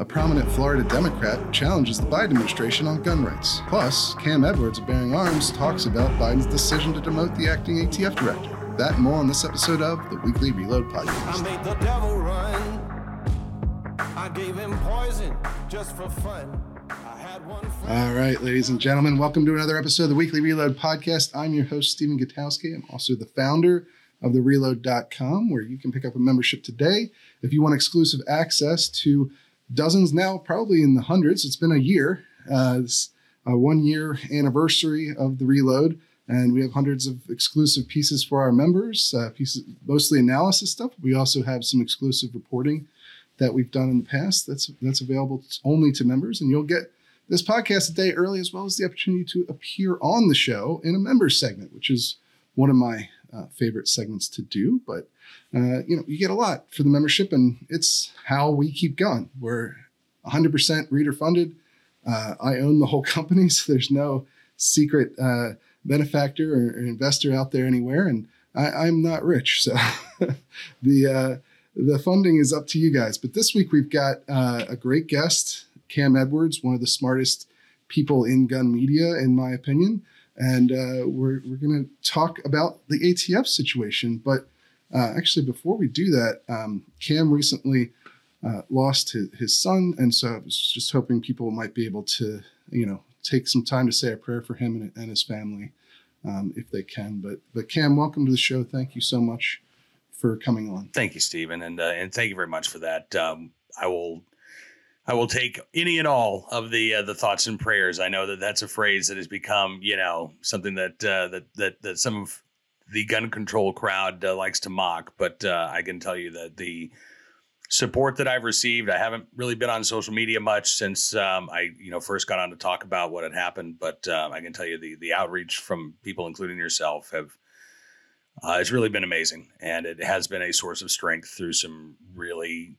A prominent Florida Democrat challenges the Biden administration on gun rights. Plus, Cam Edwards of Bearing Arms talks about Biden's decision to demote the acting ATF director. That and more on this episode of the Weekly Reload podcast. I made the devil run. I gave him poison just for fun. I had one friend. All right, ladies and gentlemen, welcome to another episode of the Weekly Reload podcast. I'm your host, Stephen Gutowski. I'm also the founder of the reload.com, where you can pick up a membership today if you want exclusive access to dozens now, probably in the hundreds. It's been a year. Uh, it's a one year anniversary of the reload. And we have hundreds of exclusive pieces for our members, uh, pieces mostly analysis stuff. We also have some exclusive reporting that we've done in the past. That's that's available only to members, and you'll get this podcast a day early, as well as the opportunity to appear on the show in a member segment, which is one of my uh, favorite segments to do. But uh, you know, you get a lot for the membership, and it's how we keep going. We're 100% reader funded. Uh, I own the whole company, so there's no secret uh, benefactor or, or investor out there anywhere, and I, am not rich, so the uh, the funding is up to you guys. But this week we've got uh, a great guest, Cam Edwards, one of the smartest people in gun media, in my opinion, and we're we're going to talk about the ATF situation. But uh, actually, before we do that, um, Cam recently uh, lost his, his son, and so I was just hoping people might be able to, you know, take some time to say a prayer for him and, and his family, um, if they can. But but Cam, welcome to the show. Thank you so much for coming on. Thank you, Stephen, and uh, and thank you very much for that. Um, I will. I will take any and all of the uh, the thoughts and prayers. I know that that's a phrase that has become, you know, something that uh, that that that some of the gun control crowd uh, likes to mock. But uh, I can tell you that the support that I've received. I haven't really been on social media much since um, I, you know, first got on to talk about what had happened. But um, I can tell you the the outreach from people, including yourself, have uh, it's really been amazing, and it has been a source of strength through some really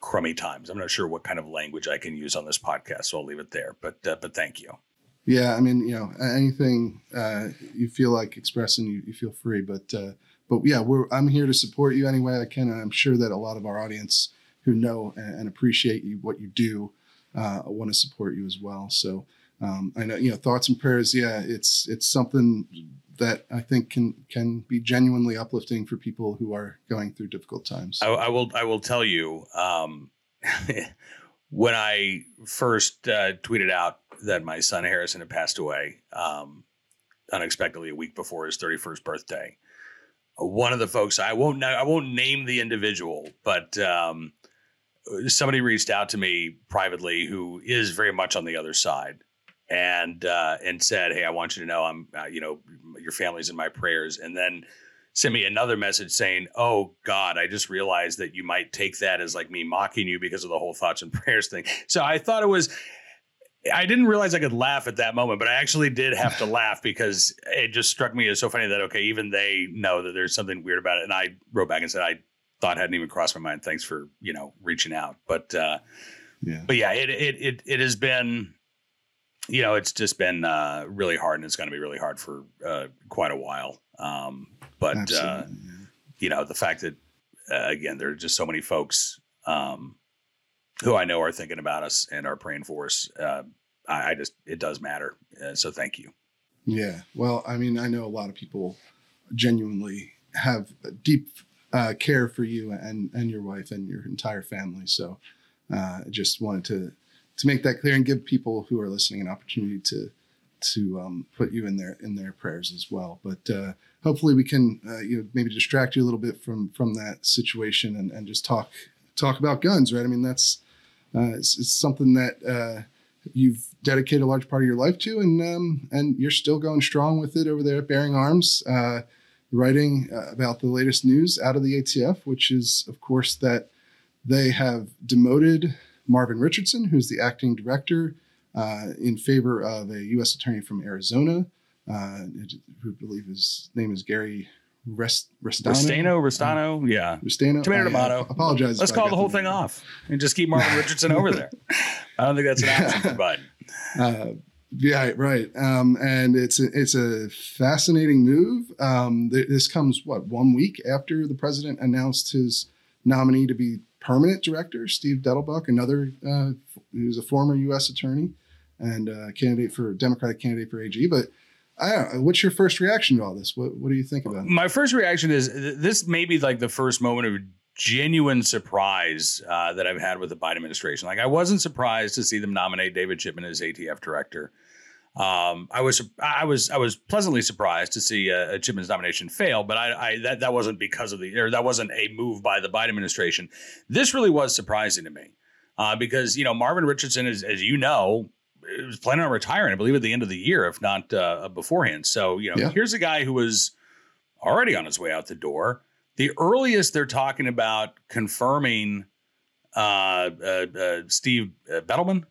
crummy times. I'm not sure what kind of language I can use on this podcast, so I'll leave it there. But uh, but thank you. Yeah, I mean, you know, anything uh, you feel like expressing, you, you feel free. But uh, but yeah, we're I'm here to support you any way I can, and I'm sure that a lot of our audience who know and, and appreciate you what you do uh, want to support you as well. So um, I know you know thoughts and prayers. Yeah, it's it's something that I think can can be genuinely uplifting for people who are going through difficult times. I, I will I will tell you um, when I first uh, tweeted out that my son Harrison had passed away um, unexpectedly a week before his 31st birthday one of the folks I won't I won't name the individual, but um, somebody reached out to me privately who is very much on the other side and uh, and said, "Hey, I want you to know I'm uh, you know your family's in my prayers," and then sent me another message saying, "Oh God, I just realized that you might take that as like me mocking you because of the whole thoughts and prayers thing." So I thought it was I didn't realize I could laugh at that moment, but I actually did have to laugh because it just struck me as so funny that okay, even they know that there's something weird about it. And I wrote back and said I thought hadn't even crossed my mind. Thanks for you know reaching out, but uh, yeah, but yeah, it it it it has been, you know, it's just been uh, really hard, and it's going to be really hard for uh, quite a while. Um, but uh, you know, the fact that uh, again, there are just so many folks. Um, who I know are thinking about us and are praying for us. Uh, I, I, just it does matter. Uh, so thank you. Yeah. Well, I mean, I know a lot of people genuinely have deep uh, care for you and and your wife and your entire family. So uh, I just wanted to to make that clear and give people who are listening an opportunity to to um, put you in their in their prayers as well. But uh, hopefully we can uh, you know maybe distract you a little bit from from that situation and, and just talk talk about guns, right? I mean that's uh, it's, it's, something that uh, you've dedicated a large part of your life to, and um, and you're still going strong with it over there at Bearing Arms, uh, writing uh, about the latest news out of the ATF, which is, of course, that they have demoted Marvin Richardson, who's the acting director, uh, in favor of a U.S. attorney from Arizona, uh, who I believe his name is Gary Rest, Restano, Restano, Restano, uh, yeah, Restano. Tomato, tomato. apologize. Let's call the whole thing off and just keep Marvin Richardson over there. I don't think that's an option for Biden. Uh, yeah, right. Um, and it's a, it's a fascinating move. Um, th- this comes what one week after the president announced his nominee to be permanent director, Steve Dettelbach, another uh, who's a former U.S. attorney and uh, candidate for Democratic candidate for AG. But I don't know, what's your first reaction to all this? What What do you think about it? My first reaction is this may be like the first moment of genuine surprise uh, that I've had with the Biden administration. Like I wasn't surprised to see them nominate David Chipman as ATF director. Um, I was I was I was pleasantly surprised to see uh, Chipman's nomination fail, but I, I that that wasn't because of the or that wasn't a move by the Biden administration. This really was surprising to me uh, because you know Marvin Richardson, is, as you know, was planning on retiring. I believe at the end of the year, if not uh, beforehand. So you know, Yeah. here's a guy who was already on his way out the door. The earliest they're talking about confirming uh, uh, uh, Steve uh, Bettelman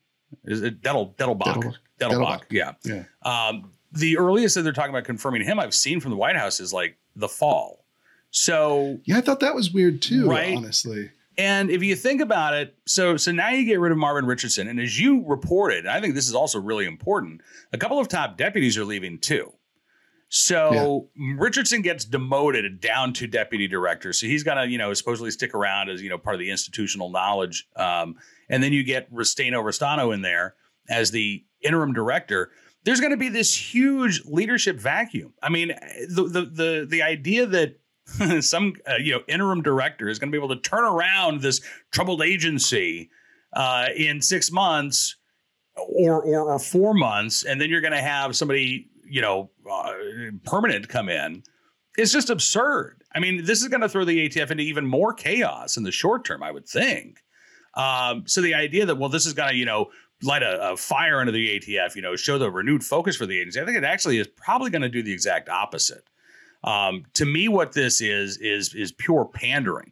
is it Dettel Dettelbach Dettelbach. Dettelbach, Dettelbach. yeah. Yeah. Um, the earliest that they're talking about confirming him, I've seen from the White House is like the fall. So Yeah, I thought that was weird too. Right. Honestly, and if you think about it, so so now you get rid of Marvin Richardson, and as you reported, and I think this is also really important. A couple of top deputies are leaving too. So Richardson gets demoted down to deputy director. So he's gonna, you know, supposedly stick around as you know part of the institutional knowledge. Um, and then you get Restano Restano in there as the interim director. There's going to be this huge leadership vacuum. I mean, the the the the idea that some uh, you know interim director is going to be able to turn around this troubled agency uh, in six months or, or or four months, and then you're going to have somebody you know uh, permanent come in. It's just absurd. I mean, this is going to throw the ATF into even more chaos in the short term, I would think. Um, so the idea that well, this is going to you know light a, a fire under the ATF, you know, show the renewed focus for the agency. I think it actually is probably going to do the exact opposite. Um, to me, what this is is is pure pandering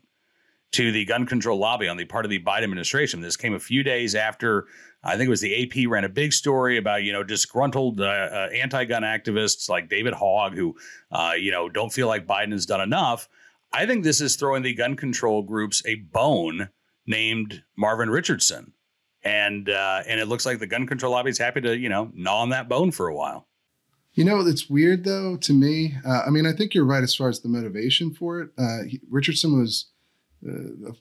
to the gun control lobby on the part of the Biden administration. This came a few days after I think it was the AP ran a big story about you know disgruntled uh, uh, anti-gun activists like David Hogg who uh, you know don't feel like Biden has done enough. I think this is throwing the gun control groups a bone named Marvin Richardson, and uh, and it looks like the gun control lobby is happy to you know gnaw on that bone for a while. You know it's weird though to me. Uh, I mean, I think you're right as far as the motivation for it. Uh, he, Richardson was uh,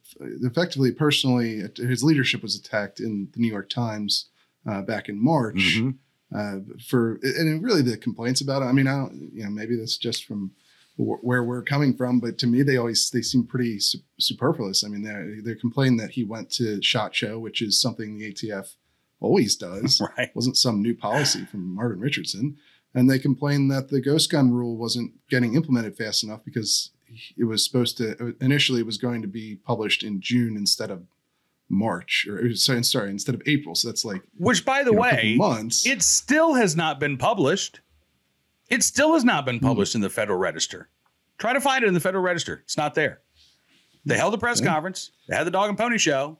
effectively, personally, his leadership was attacked in the New York Times uh, back in March. uh, for and really the complaints about it. I mean, I don't, you know, maybe that's just from wh- where we're coming from, but to me, they always they seem pretty su- superfluous. I mean, they they complain that he went to Shot Show, which is something the ATF always does. Right. wasn't some new policy from Marvin Richardson, and they complained that the ghost gun rule wasn't getting implemented fast enough because it was supposed to initially it was going to be published in June instead of March or uh, sorry, sorry instead of April. So that's like Which, by the know, way, months. it still has not been published. It still has not been hmm. published in the Federal Register. Try to find it in the Federal Register. It's not there. They held a press Yeah. conference. They had the dog and pony show,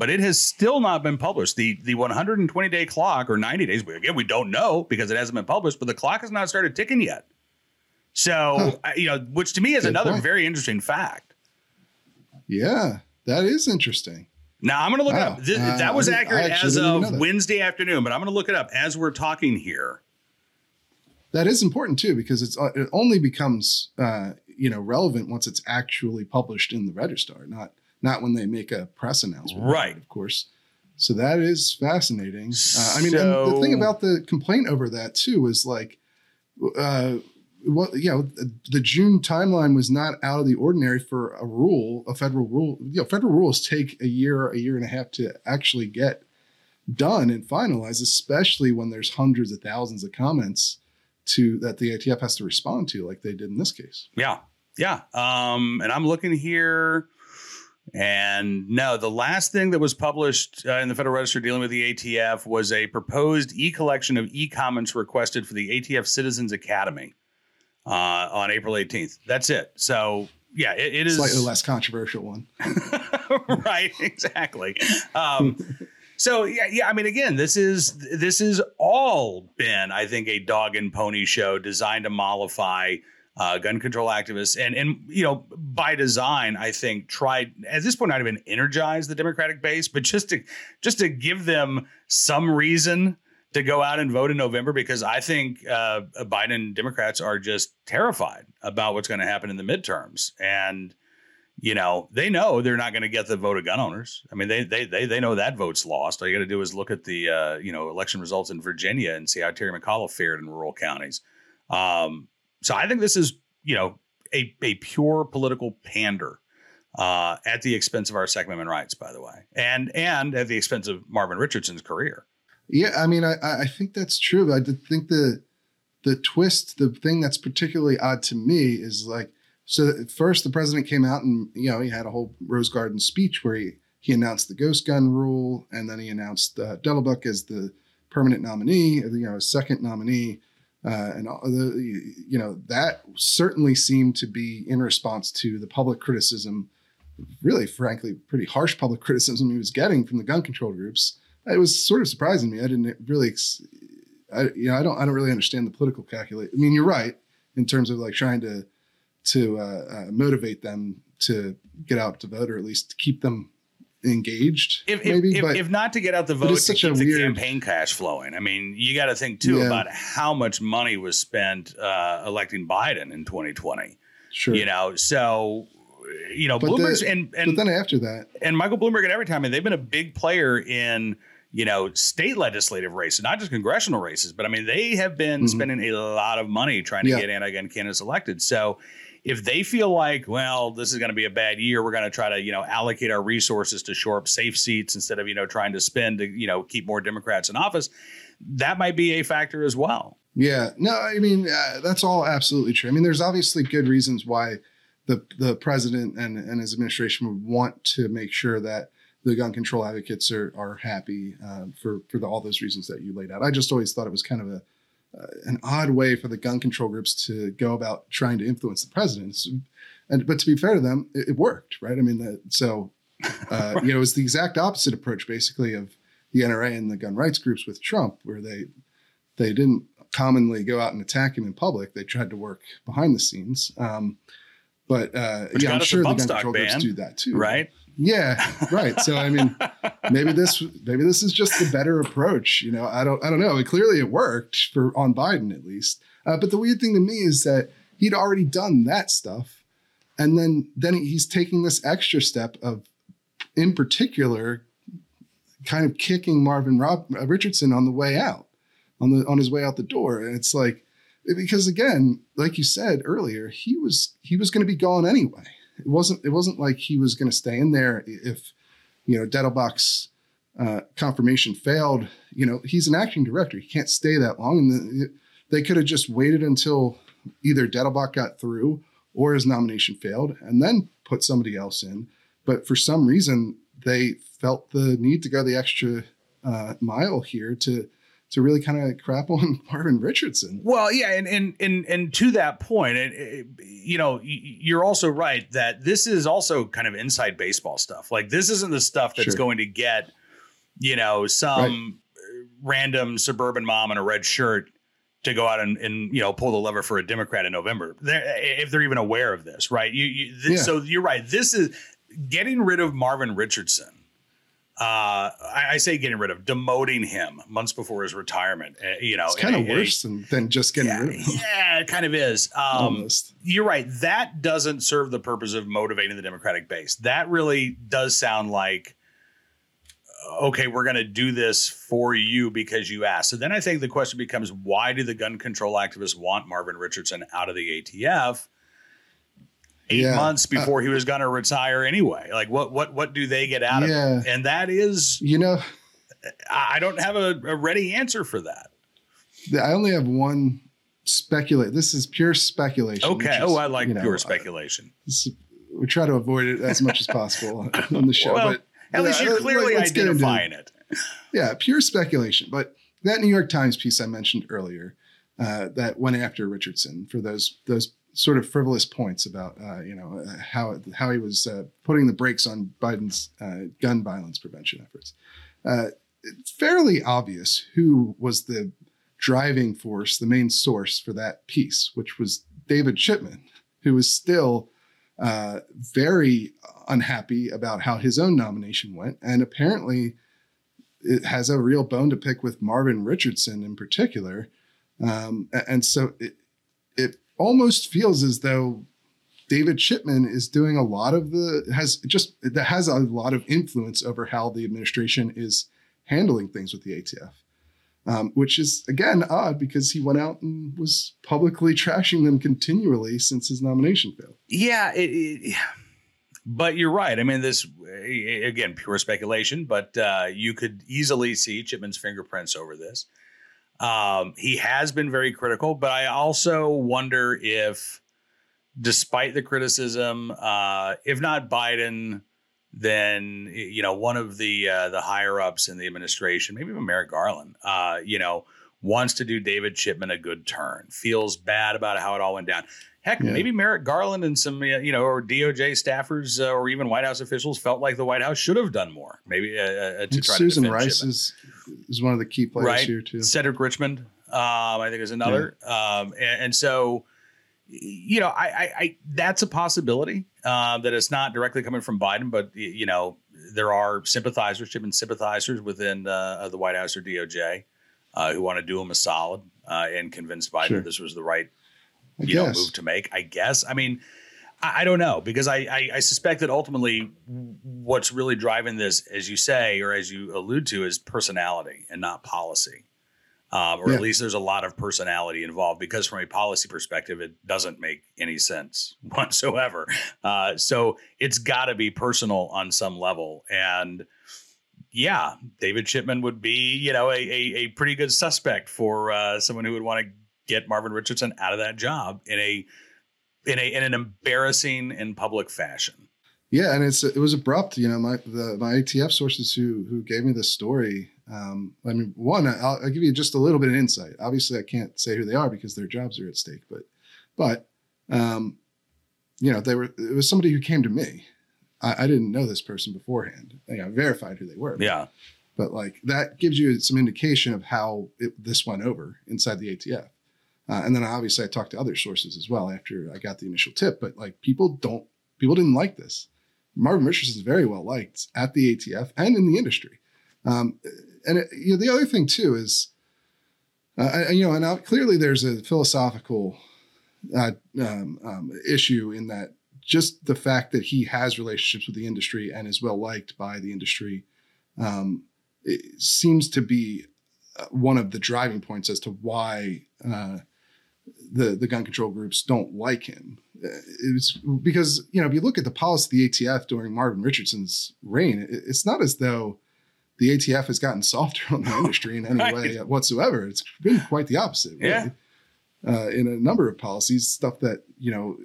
but it has still not been published. The the 120 day clock or 90 days. Again, we don't know because it hasn't been published, but the clock has not started ticking yet. So Huh. I- you know, which to me is Good another point. very interesting fact. Yeah, that is interesting. Now I'm going to look Wow. it up. Th- Uh, that was I accurate as of. Wednesday afternoon, but I'm going to look it up as we're talking here. That is important too because it's uh, it only becomes uh, you know relevant once it's actually published in the registrar, not not when they make a press announcement. Right. Of course. So that is fascinating. Uh, I mean, and the thing about the complaint over that too is like, uh, what you know, the June timeline was not out of the ordinary for a rule, a federal rule. You know, federal rules take a year, a year and a half to actually get done and finalized, especially when there's hundreds of thousands of comments to that the ATF has to respond to, like they did in this case. Yeah. Yeah. Um, and I'm looking here. And no, the last thing that was published uh, in the Federal Register dealing with the ATF was a proposed e collection of e comments requested for the ATF Citizens Academy uh, on April 18th. That's it. So, yeah, it, it is Slightly less controversial one. right exactly um so yeah yeah i mean again this is this is all been i think a dog and pony show designed to mollify uh, gun control activists and and you know by design i think tried at this point not even energize the democratic base but just to just to give them some reason to go out and vote in november because i think uh, biden democrats are just terrified about what's going to happen in the midterms and you know, they know they're not going to get the vote of gun owners. I mean, they they they they know that vote's lost. All you got to do is look at the uh, you know election results in Virginia and see how Terry McAuliffe fared in rural counties. Um, so I think this is you know a a pure political pander uh, at the expense of our Second Amendment rights, by the way, and and at the expense of Marvin Richardson's career. Yeah, I mean, I I think that's true. I think the the twist, the thing that's particularly odd to me is like so first, the president came out and you know he had a whole Rose Garden speech where he he announced the ghost gun rule, and then he announced uh, as the permanent nominee, you know, second nominee, uh, and the you know that certainly seemed to be in response to the public criticism, really, frankly, pretty harsh public criticism he was getting from the gun control groups. It was sort of surprising me. I didn't really, I, you know, I don't I don't really understand the political calculate. I mean, you're right in terms of like trying to to uh, uh, motivate them to get out to vote or at least keep them engaged. If, maybe, if, but, if, not to get out the vote, it's to such keep a the weird- campaign cash flowing. I mean, you got to think too Yeah. about how much money was spent uh, electing Biden in 2020. sure. You know, so you know, But Bloomberg's the- and but and then after that, and Michael Bloomberg and every time, and they've been a big player in you know state legislative races, not just congressional races, but I mean they have been Mhm. spending a lot of money trying to Yeah. get anti-gun candidates elected. So if they feel like, well, this is going to be a bad year, we're going to try to you know allocate our resources to shore up safe seats instead of you know trying to spend to you know keep more Democrats in office, that might be a factor as well. Yeah, no, I mean uh, that's all absolutely true. I mean, there's obviously good reasons why the the president and and his administration would want to make sure that the gun control advocates are are happy uh, for for the, all those reasons that you laid out. I just always thought it was kind of a uh, an odd way for the gun control groups to go about trying to influence the president. And but to be fair to them, it, it worked, right? I mean, that, so uh, you know, it was the exact opposite approach, basically, of the NRA and the gun rights groups with Trump, where they they didn't commonly go out and attack him in public. They tried to work behind the scenes. Um, but uh, yeah, I'm sure the gun control groups do that too, Right? Yeah, right. So I mean, maybe this maybe this is just the better approach. You know, I don't I don't know. It, Clearly, it worked for on Biden at least. Uh, but the weird thing to me is that he'd already done that stuff, and then then he's taking this extra step of, in particular, kind of kicking Marvin Rob, uh, Richardson on the way out, on the on his way out the door, and it's like because again, like you said earlier, he was he was going to be gone anyway. It wasn't it wasn't like he was going to stay in there if you know Dettelbach's uh, confirmation failed. You know he's an acting director; he can't stay that long, and the, they could have just waited until either Dettelbach got through or his nomination failed, and then put somebody else in. But for some reason, they felt the need to go the extra uh, mile here to to really kind of crap on Marvin Richardson. Well, yeah, and and and and to that point, it, it- you know, you're also right that this is also kind of inside baseball stuff. Like this isn't the stuff that's Sure. going to get, you know, some random suburban mom in a red shirt to go out and, and you know pull the lever for a Democrat in November. They're, if they're even aware of this, right? You, you this, Yeah. so you're right. This is getting rid of Marvin Richardson. Uh, I, I say getting rid of, demoting him months before his retirement. uh, you know, It's kind of and- and- worse than, than just getting yeah, rid of him. yeah, it kind of is. Um, almost. you're right. That doesn't serve the purpose of motivating the Democratic base. That really does sound like, okay, we're going to do this for you because you asked. So then I think the question becomes why do the gun control activists want Marvin Richardson out of the ATF? Eight Yeah. months before he was going to retire anyway. Like what what what do they get out Yeah. of it? And that is You know, I don't have a, a ready answer for that. I only have one speculate. This is pure speculation. Okay. is, Oh, I like you know, pure uh, speculation. this- we try to avoid it as much as possible on the show. Well, but At least you're clearly let's get it. identifying it. Yeah, pure speculation. But that New York Times piece I mentioned earlier uh, that went after Richardson for those those sort of frivolous points about uh, you know uh, how how he was uh, putting the brakes on Biden's uh, gun violence prevention efforts. Uh, it's fairly obvious who was the driving force, the main source for that piece, which was David Chipman, who was still uh, very unhappy about how his own nomination went, and apparently it has a real bone to pick with Marvin Richardson in particular. Um, and so it, it almost feels as though David Chipman is doing a lot of the has just that has a lot of influence over how the administration is handling things with the ATF. Um, which is again odd because he went out and was publicly trashing them continually since his nomination failed. Yeah, it, it, but you're right. I mean, this again, pure speculation, but uh, you could easily see Chipman's fingerprints over this. Um, he has been very critical, but I also wonder if, despite the criticism, uh, if not Biden, then you know one of the uh, the higher ups in the administration, maybe even Merrick Garland, uh, you know, wants to do David Chipman a good turn, feels bad about how it all went down. Heck, yeah. maybe Merrick Garland and some, you know, or DOJ staffers uh, or even White House officials felt like the White House should have done more. Maybe uh, uh to try Susan to Rice Chipman. Is one of the key players right? here too. Cedric Richmond, um, I think, is another. Yeah. Um, and, and, so, you know, I, I, I that's a possibility uh, that it's not directly coming from Biden, but you know, there are sympathizers, Chipman sympathizers within uh, the White House or DOJ who want to do him a solid and convince Biden sure. that this was the right you know move to make. I guess. I mean, I, I don't know because I, I, I suspect that ultimately what's really driving this, as you say or as you allude to, is personality and not policy. Um, or yeah. at least there's a lot of personality involved because from a policy perspective, it doesn't make any sense whatsoever. Uh, so it's got to be personal on some level. And yeah, David Chipman would be, you know, a, a, a pretty good suspect for uh, someone who would want to get Marvin Richardson out of that job in a in a in an embarrassing and public fashion. Yeah, and it's it was abrupt. You know, my the my ATF sources who who gave me this story. Um, I mean, one, I'll, I'll, give you just a little bit of insight. Obviously, I can't say who they are because their jobs are at stake. But, but, um, you know, they were. It was somebody who came to me. I, I didn't know this person beforehand. I, I verified who they were. Yeah. But like that gives you some indication of how it, this went over inside the ATF. Uh, and then obviously I talked to other sources as well after I got the initial tip. But like people don't, people didn't like this. Marvin Richardson is very well liked at the ATF and in the industry. Um, and it, you know the other thing too is, uh, you know, and now, clearly there's a philosophical uh, um, um, issue in that just the fact that he has relationships with the industry and is well liked by the industry um, seems to be uh, one of the driving points as to why uh, the the gun control groups don't like him. Uh, it's because you know if you look at the policy of the ATF during Marvin Richardson's reign, it's not as though the ATF has gotten softer on the industry in any right. way whatsoever. It's been quite the opposite. Really. Yeah. Uh, in a number of policies, stuff that you know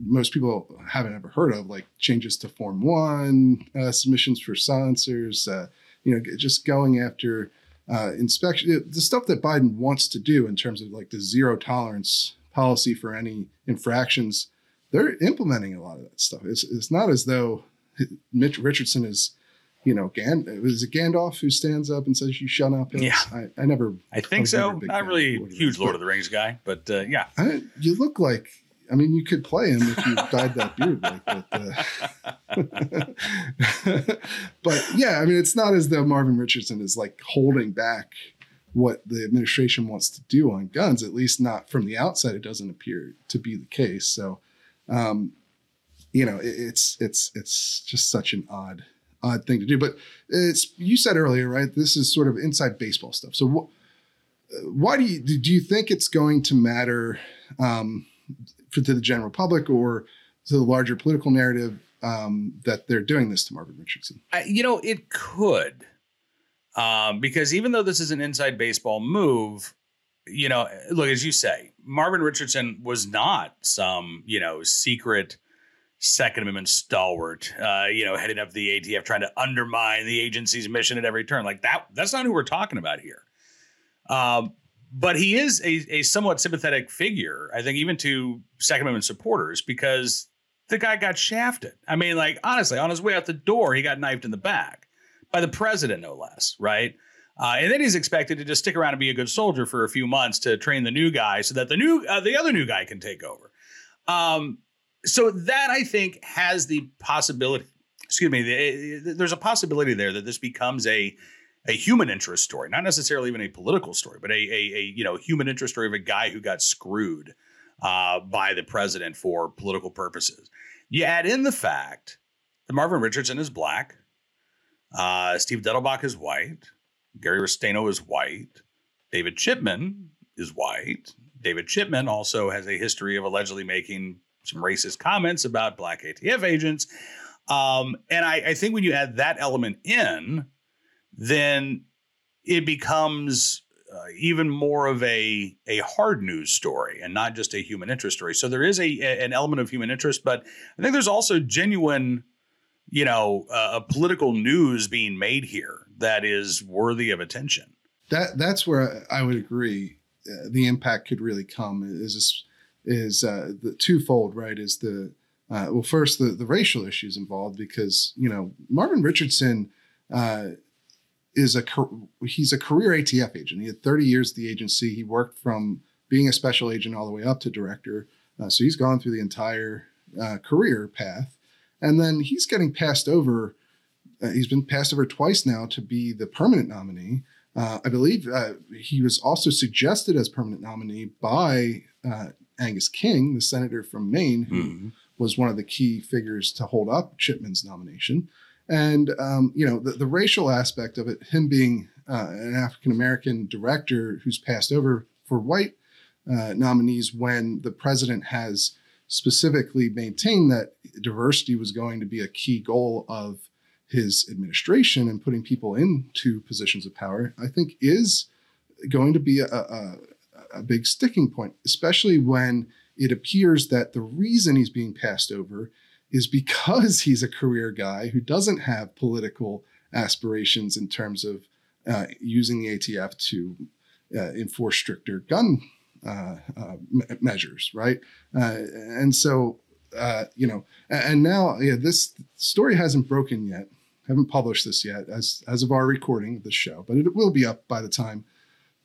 most people haven't ever heard of, like changes to Form One uh, submissions for silencers. Uh, you know, just going after uh, inspection, the stuff that Biden wants to do in terms of like the zero tolerance policy for any infractions, they're implementing a lot of that stuff. It's, it's not as though Mitch Richardson is, you know, Gan- was it Gandalf who stands up and says, "You shut up"? Yeah, I, I never. I think I so. Not really huge Lord of the Rings guy, but uh, yeah. I, you look like I mean, you could play him if you dyed that beard like but, uh, but yeah, I mean, it's not as though Marvin Richardson is like holding back what the administration wants to do on guns. At least not from the outside, it doesn't appear to be the case. So, um, you know, it, it's it's it's just such an odd odd thing to do. But it's you said earlier, right? This is sort of inside baseball stuff. So, wh- why do you do you think it's going to matter? Um, to the general public or to the larger political narrative um, that they're doing this to Marvin Richardson? I, you know, it could. Um, because even though this is an inside baseball move, you know, look, as you say, Marvin Richardson was not some, you know, secret Second Amendment stalwart, uh, you know, heading up the ATF, trying to undermine the agency's mission at every turn. Like that, that's not who we're talking about here. Um, but he is a, a somewhat sympathetic figure, I think, even to Second Amendment supporters, because the guy got shafted. I mean, like, honestly, on his way out the door, he got knifed in the back by the president, no less, right? Uh, and then he's expected to just stick around and be a good soldier for a few months to train the new guy so that the new uh, the other new guy can take over. Um, so that I think has the possibility. Excuse me. The, there's a possibility there that this becomes a a human interest story, not necessarily even a political story, but a, a, a you know human interest story of a guy who got screwed uh, by the president for political purposes. You add in the fact that Marvin Richardson is black, uh, Steve Dettelbach is white, Gary Restaino is white, David Chipman is white. David Chipman also has a history of allegedly making some racist comments about black ATF agents. Um, and I, I think when you add that element in, then it becomes uh, even more of a a hard news story and not just a human interest story. So there is a, a an element of human interest, but I think there's also genuine, you know, uh, political news being made here that is worthy of attention. That that's where I would agree. Uh, the impact could really come is is uh, the twofold, right? Is the uh, well, first the the racial issues involved because you know Marvin Richardson uh, is a he's a career ATF agent. He had 30 years at the agency. He worked from being a special agent all the way up to director. Uh, so he's gone through the entire uh, career path, and then he's getting passed over. Uh, he's been passed over twice now to be the permanent nominee. Uh, I believe uh, he was also suggested as permanent nominee by uh, Angus King, the senator from Maine, who mm-hmm. was one of the key figures to hold up Chipman's nomination. And um, you know the, the, racial aspect of it, him being uh, an African American director who's passed over for white uh, nominees when the president has specifically maintained that diversity was going to be a key goal of his administration and putting people into positions of power, I think is going to be a, a, a big sticking point, especially when it appears that the reason he's being passed over is because he's a career guy who doesn't have political aspirations in terms of uh, using the ATF to uh, enforce stricter gun uh, uh measures, right? Uh, and so, uh, you know, and now yeah, this story hasn't broken yet. haven't published this yet as as of our recording of the show, but it will be up by the time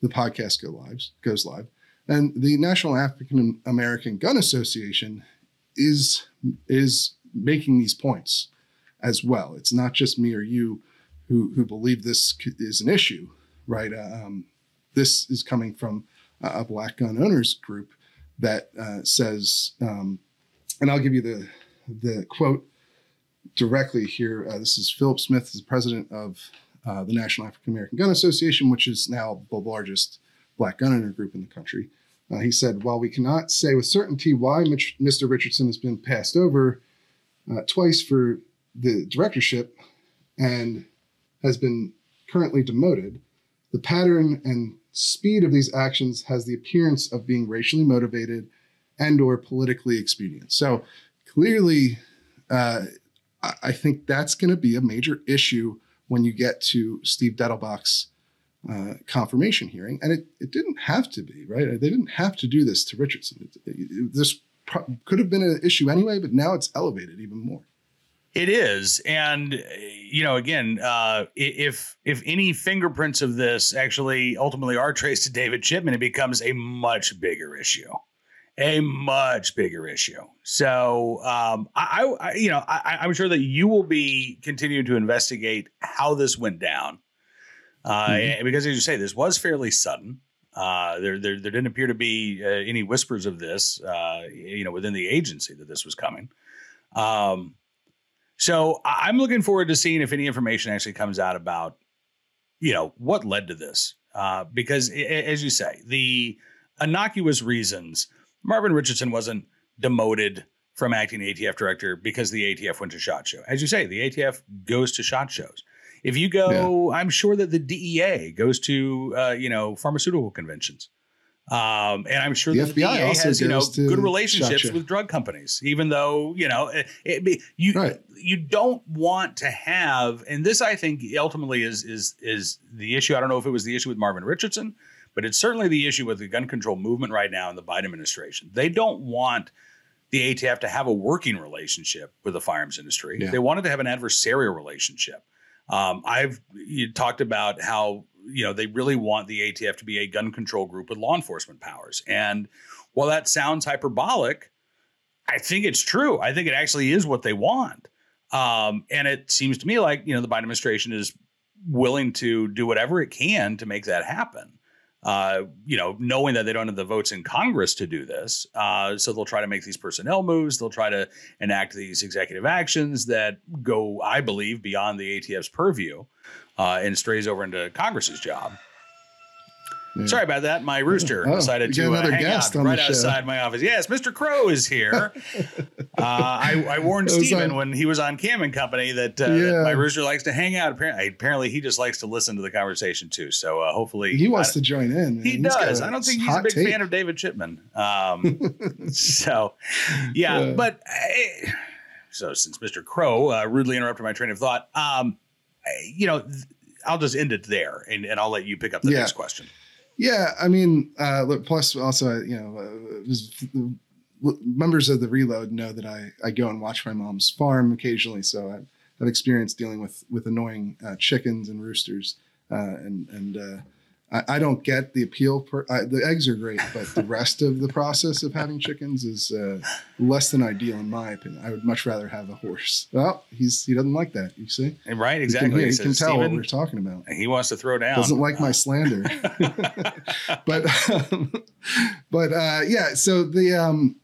the podcast go live goes live. And the National African American Gun Association is is making these points as well. It's not just me or you who who believe this is an issue, right? Um, this is coming from a black gun owners group that uh, says, um, and I'll give you the the quote directly here. Uh, this is Philip Smith, the president of uh, the National African American Gun Association, which is now the largest black gun owner group in the country. Uh, he said, while we cannot say with certainty why Mr. Richardson has been passed over uh, twice for the directorship and has been currently demoted, the pattern and speed of these actions has the appearance of being racially motivated and or politically expedient. So clearly, uh, I think that's going to be a major issue when you get to Steve Dettelbach's uh, confirmation hearing, and it, it didn't have to be right. They didn't have to do this to Richardson. It, it, this could have been an issue anyway, but now it's elevated even more. It is, and you know, again, uh, if if any fingerprints of this actually ultimately are traced to David Chipman, it becomes a much bigger issue, a much bigger issue. So, um, I, I, you know, I, I'm sure that you will be continuing to investigate how this went down uh, mm-hmm. because as you say, this was fairly sudden. Uh, there, there, there didn't appear to be uh, any whispers of this, uh, you know, within the agency that this was coming. Um, so I'm looking forward to seeing if any information actually comes out about, you know, what led to this. Uh, because as you say, the innocuous reasons Marvin Richardson wasn't demoted from acting ATF director because the ATF went to shot show. As you say, the ATF goes to shot shows. If you go, yeah. I'm sure that the DEA goes to uh, you know pharmaceutical conventions. Um, and I'm sure the, the FBI DEA has you know good relationships with drug companies, even though you know it, it, you right. you don't want to have. And this, I think, ultimately is is is the issue. I don't know if it was the issue with Marvin Richardson, but it's certainly the issue with the gun control movement right now in the Biden administration. They don't want the ATF to have a working relationship with the firearms industry. Yeah. They wanted to have an adversarial relationship. Um, I've talked about how you know they really want the ATF to be a gun control group with law enforcement powers, and while that sounds hyperbolic, I think it's true. I think it actually is what they want, um, and it seems to me like you know the Biden administration is willing to do whatever it can to make that happen. Uh, you know, knowing that they don't have the votes in Congress to do this. Uh, so they'll try to make these personnel moves. They'll try to enact these executive actions that go, I believe, beyond the ATF's purview uh, and strays over into Congress's job. Yeah. Sorry about that. My rooster Oh, decided to uh, hang out right outside my office. Yes, Mr. Crow is here. uh, I, I warned Stephen on- when he was on Cam and Company that, uh, Yeah. that my rooster likes to hang out. Apparently, apparently, he just likes to listen to the conversation too. So uh, hopefully, He wants to join in. man. he He's does. I don't think he's a big take. fan of David Chipman. Um, so, yeah, Yeah. but I, so since Mr. Crow uh, rudely interrupted my train of thought, um, you know, I'll just end it there, and, and I'll let you pick up the next question. Yeah, I mean, uh, plus also, you know, uh, members of the Reload know that I, I go and watch my mom's farm occasionally, so I've, I've experienced dealing with with annoying uh, chickens and roosters, uh, and and uh, I, I don't get the appeal. Per, I, the eggs are great, but the rest of the process of having chickens is uh, less than ideal in my opinion. I would much rather have a horse. Well, he's he doesn't like that. You see, And right, You exactly. can, hear- you So can tell what we're talking about he wants to throw down. doesn't like my slander but um, but uh yeah so the um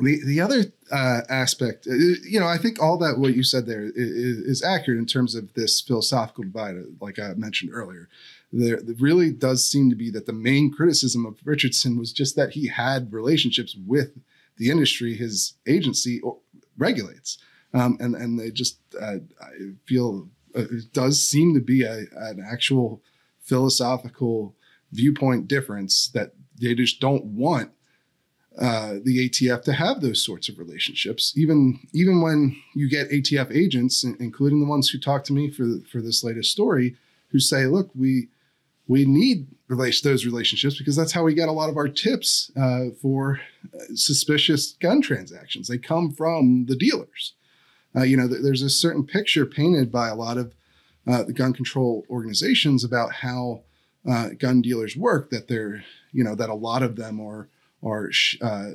the the other uh aspect uh, you know i think all that what you said there is, is accurate in terms of this philosophical divide uh, like i mentioned earlier there, really does seem to be that the main criticism of richardson was just that he had relationships with the industry his agency regulates um, and and they just uh, i feel uh, it does seem to be a, an actual philosophical viewpoint difference that they just don't want uh, the ATF to have those sorts of relationships. Even even when you get ATF agents, including the ones who talked to me for for this latest story, who say, "Look, we we need relation those relationships because that's how we get a lot of our tips uh, for uh, suspicious gun transactions. They come from the dealers. Uh, you know, th- there's a certain picture painted by a lot of uh, the gun control organizations about how uh, gun dealers work. That they're, you know, that a lot of them are are sh- uh,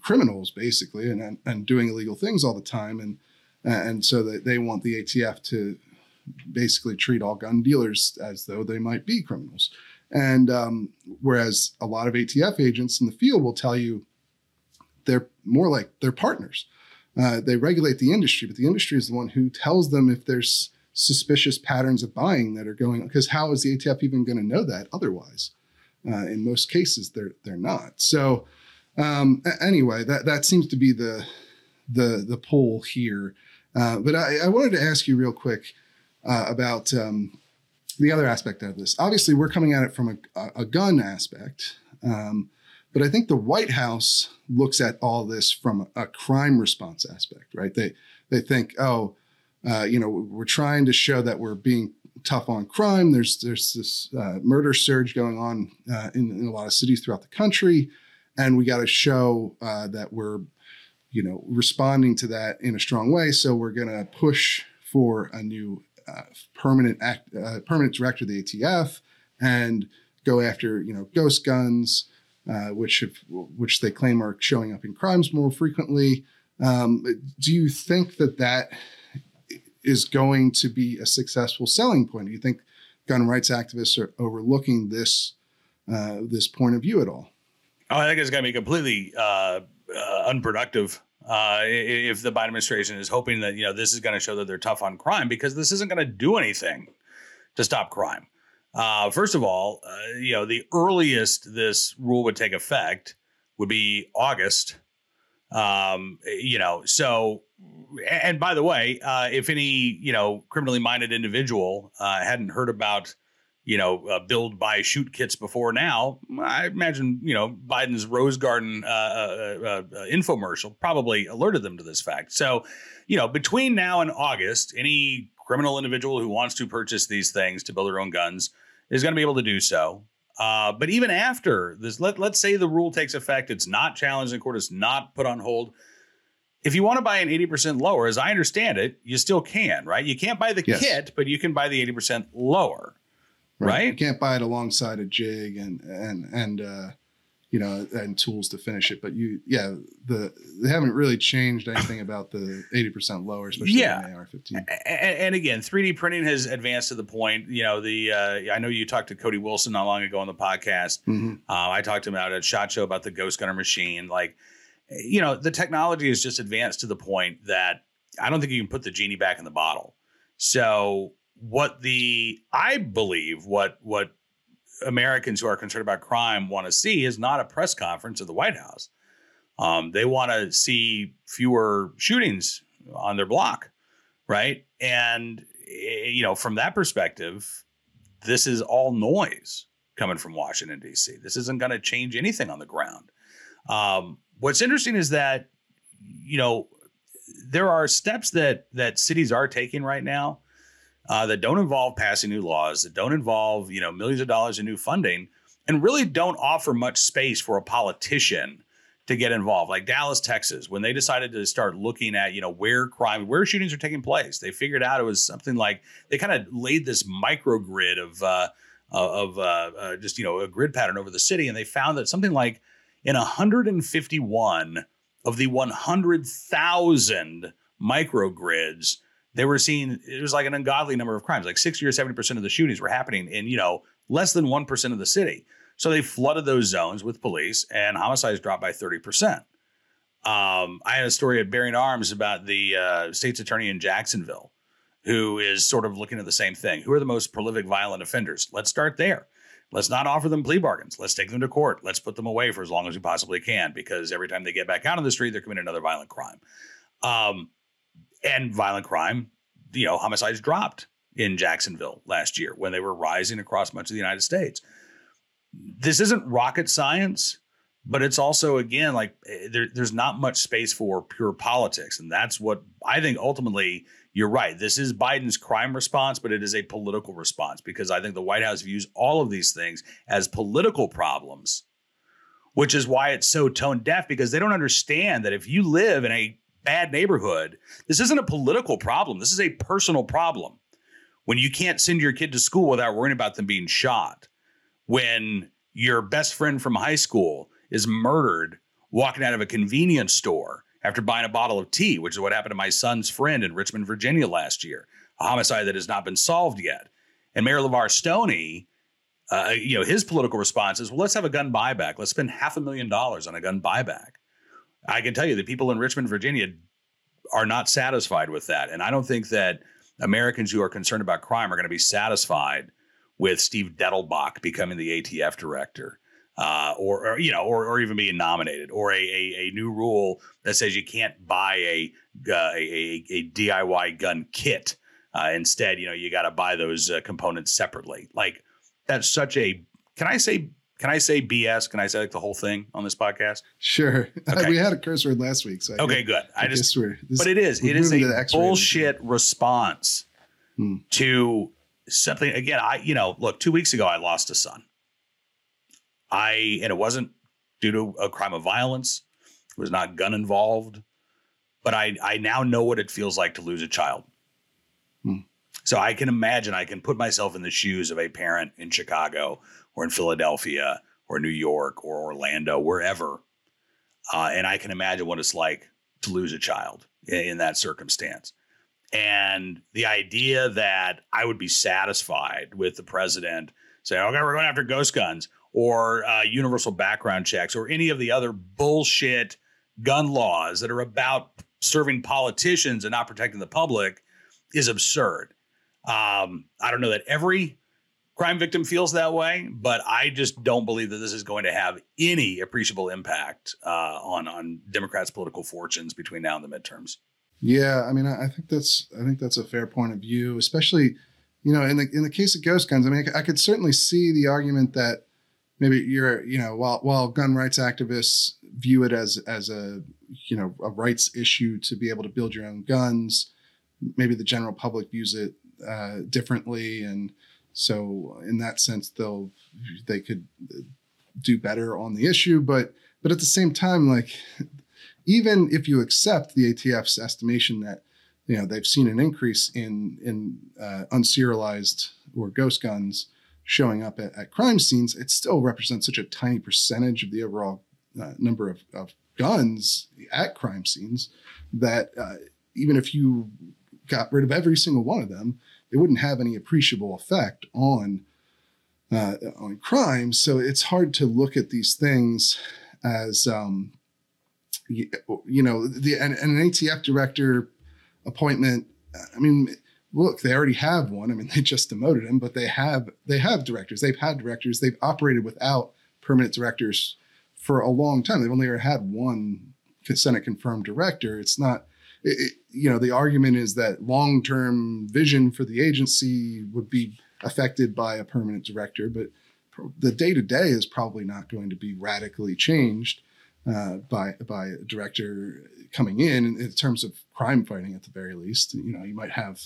criminals basically, and, and and doing illegal things all the time, and and so that they want the ATF to basically treat all gun dealers as though they might be criminals. And um, whereas a lot of ATF agents in the field will tell you they're more like they're partners. Uh, they regulate the industry, but the industry is the one who tells them if there's suspicious patterns of buying that are going on. Because how is the ATF even going to know that otherwise? Uh, in most cases, they're they're not. So um, anyway, that that seems to be the the the pull here. Uh, but I, I wanted to ask you real quick uh, about um, the other aspect of this. Obviously, we're coming at it from a, a gun aspect, um, but I think the White House looks at all this from a, a crime response aspect, right? They they think, oh, uh, you know, we're trying to show that we're being tough on crime. There's there's this uh, murder surge going on uh, in, in a lot of cities throughout the country, and we got to show uh, that we're you know responding to that in a strong way. So we're going to push for a new uh, permanent act, uh, permanent director of the ATF and go after you know ghost guns, uh, which have, which they claim are showing up in crimes more frequently. Um, do you think that that is going to be a successful selling point? Do you think gun rights activists are overlooking this uh, this point of view at all? Oh, I think it's going to be completely unproductive uh, if the Biden administration is hoping that you know this is going to show that they're tough on crime because this isn't going to do anything to stop crime. Uh, first of all, uh, you know the earliest this rule would take effect would be August. Um, you know, so and by the way, uh, if any you know criminally minded individual uh, hadn't heard about you know, uh, build, buy, shoot kits before now. I imagine, you know, Biden's Rose Garden uh, uh, uh, uh, infomercial probably alerted them to this fact. So, you know, between now and August, any criminal individual who wants to purchase these things to build their own guns is going to be able to do so. Uh, but even after this, let, let's say the rule takes effect, it's not challenged in court, it's not put on hold. If you want to buy an 80% lower, as I understand it, you still can, right? You can't buy the Yes. kit, but you can buy the 80% lower. You Right. You can't buy it alongside a jig and and and uh, you know, and tools to finish it. But you, yeah, the they haven't really changed anything about the eighty percent lower, especially Yeah. in the AR-15. And, and again, 3D printing has advanced to the point. You know, the uh, I know you talked to Cody Wilson not long ago on the podcast. Mhm. Uh, I talked to him out at Shot Show about the Ghost Gunner machine. Like, you know, the technology has just advanced to the point that I don't think you can put the genie back in the bottle. So, what the I believe what what Americans who are concerned about crime want to see is not a press conference at the White House. Um, they want to see fewer shootings on their block, right? And eh, you know, from that perspective, this is all noise coming from Washington D.C. This isn't going to change anything on the ground. Um, what's interesting is that you know there are steps that that cities are taking right now uh, that don't involve passing new laws, that don't involve you know millions of dollars in new funding, and really don't offer much space for a politician to get involved. Like Dallas, Texas, when they decided to start looking at you know where crime, where shootings are taking place, they figured out it was something like they kind of laid this microgrid of uh, of uh, uh, just you know a grid pattern over the city, and they found that something like in 151 of the 100,000 microgrids, they were seeing it was like an ungodly number of crimes, like 60 or 70 percent of the shootings were happening in you know less than one percent of the city. So they flooded those zones with police, and homicides dropped by 30 percent. Um, I had a story at Bearing Arms about the uh, state's attorney in Jacksonville, who is sort of looking at the same thing. Who are the most prolific violent offenders? Let's start there. Let's not offer them plea bargains. Let's take them to court. Let's put them away for as long as we possibly can, because every time they get back out on the street, they're committing another violent crime. Um, and violent crime, you know, homicides dropped in Jacksonville last year when they were rising across much of the United States. This isn't rocket science, but it's also again like eh, there, there's not much space for pure politics, and that's what I think ultimately. You're right. This is Biden's crime response, but it is a political response because I think the White House views all of these things as political problems, which is why it's so tone deaf because they don't understand that if you live in a bad neighborhood, this isn't a political problem. This is a personal problem. When you can't send your kid to school without worrying about them being shot, when your best friend from high school is murdered walking out of a convenience store after buying a bottle of tea, which is what happened to my son's friend in Richmond, Virginia last year, a homicide that has not been solved yet. And Mayor LeVar Stoney, uh, you know, his political response is, well, let's have a gun buyback. Let's spend half a million dollars on a gun buyback. I can tell you the people in Richmond, Virginia are not satisfied with that. And I don't think that Americans who are concerned about crime are going to be satisfied with Steve Dettelbach becoming the ATF director. Uh, or, or you know, or, or even being nominated, or a, a, a new rule that says you can't buy a uh, a, a, a DIY gun kit. Uh, instead, you know, you got to buy those uh, components separately. Like that's such a. Can I say? Can I say BS? Can I say like the whole thing on this podcast? Sure. Okay. we had a curse word last week, so I Okay, good. I guess just we're, this, but it is it is a bullshit response Hmm. to something. Again, I you know, look, two weeks ago I lost a son. I and it wasn't due to a crime of violence. It was not gun involved, but I I now know what it feels like to lose a child. Hmm. So I can imagine. I can put myself in the shoes of a parent in Chicago or in Philadelphia or New York or Orlando, wherever, uh, and I can imagine what it's like to lose a child in, in that circumstance. And the idea that I would be satisfied with the president saying, okay, we're going after ghost guns or uh, universal background checks or any of the other bullshit gun laws that are about serving politicians and not protecting the public is absurd. Um, I don't know that every crime victim feels that way, but I just don't believe that this is going to have any appreciable impact uh, on on Democrats' political fortunes between now and the midterms. Yeah, I mean, I think that's I think that's a fair point of view, especially you know in the in the case of ghost guns. I mean, I could certainly see the argument that maybe you're you know while while gun rights activists view it as as a you know a rights issue to be able to build your own guns, maybe the general public views it uh, differently, and so in that sense they'll they could do better on the issue, but but at the same time, like even if you accept the ATF's estimation that you know they've seen an increase in in uh, unserialized or ghost guns showing up at, at crime scenes, it still represents such a tiny percentage of the overall uh, number of, of, guns at crime scenes that uh, even if you got rid of every single one of them, it wouldn't have any appreciable effect on uh, on crime. So it's hard to look at these things as um, you, you, know the and an ATF director appointment. I mean, look, they already have one. I mean, they just demoted him, but they have they have directors. They've had directors. They've operated without permanent directors for a long time. They've only ever had one Senate confirmed director. It's not, it, you know, the argument is that long term vision for the agency would be affected by a permanent director, but the day to day is probably not going to be radically changed uh, by by a director coming in, in in terms of crime fighting at the very least. You know, you might have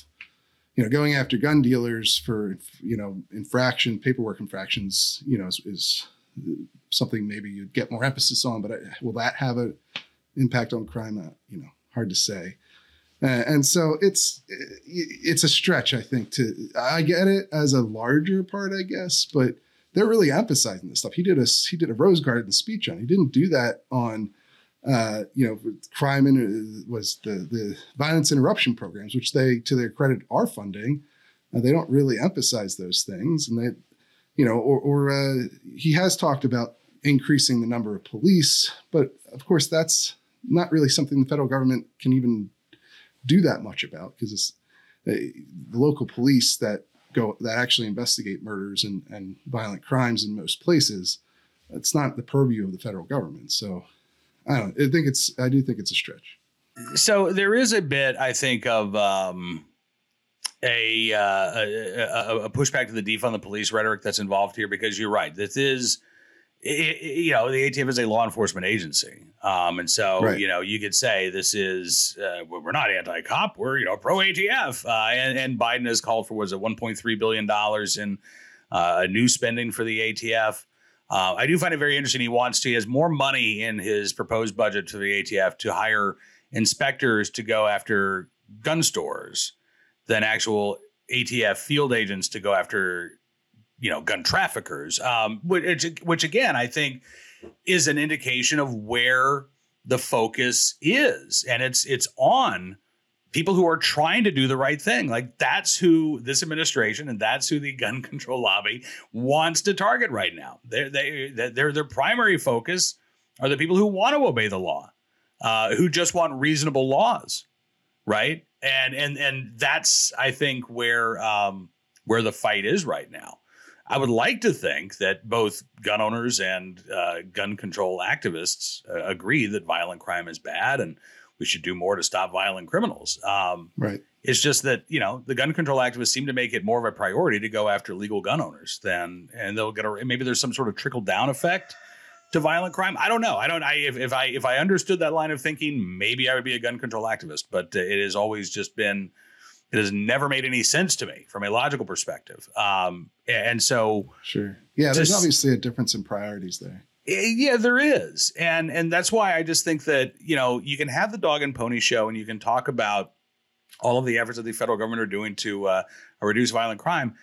you know, going after gun dealers for you know infraction, paperwork infractions, you know, is, is something maybe you'd get more emphasis on. But uh, will that have an impact on crime? Uh, you know, hard to say. Uh, and so it's it's a stretch, I think. To I get it as a larger part, I guess, but they're really emphasizing this stuff. He did a he did a Rose Garden speech on. He didn't do that on uh, you know, crime and was the the violence interruption programs, which they, to their credit, are funding. Uh, they don't really emphasize those things, and they, you know, or, or uh, he has talked about increasing the number of police, but of course that's not really something the federal government can even do that much about because it's uh, the local police that go that actually investigate murders and, and violent crimes in most places. It's not the purview of the federal government. So I don't. I think it's. I do think it's a stretch. So there is a bit, I think, of um, a, uh, a, a pushback to the defund the police rhetoric that's involved here because you're right. This is, it, you know, the ATF is a law enforcement agency, um, and so right. you know you could say this is uh, we're not anti-cop, we're you know pro ATF, uh, and, and, Biden has called for was it 1.3 billion dollars in uh, new spending for the ATF. Uh, I do find it very interesting. He wants to, he has more money in his proposed budget to the ATF to hire inspectors to go after gun stores than actual ATF field agents to go after, you know, gun traffickers. Um, which, which again, I think is an indication of where the focus is, and it's it's on people who are trying to do the right thing. Like that's who this administration and that's who the gun control lobby wants to target right now. They're, they, their their primary focus are the people who want to obey the law, uh, who just want reasonable laws, right? And and and that's I think where um, where the fight is right now. I would like to think that both gun owners and uh, gun control activists uh, agree that violent crime is bad and we should do more to stop violent criminals. Um, right. It's just that you know the gun control activists seem to make it more of a priority to go after legal gun owners than, and they'll get a maybe there's some sort of trickle down effect to violent crime. I don't know. I don't. I if, if I if I understood that line of thinking, maybe I would be a gun control activist. But it has always just been. It has never made any sense to me from a logical perspective. Um, and so, sure, yeah, there's just, obviously a difference in priorities there. Eh, yeah, there is, and and that's why I just think that you know you can have the dog and pony show, and you can talk about all of the efforts that the federal government are doing to uh, reduce violent crime.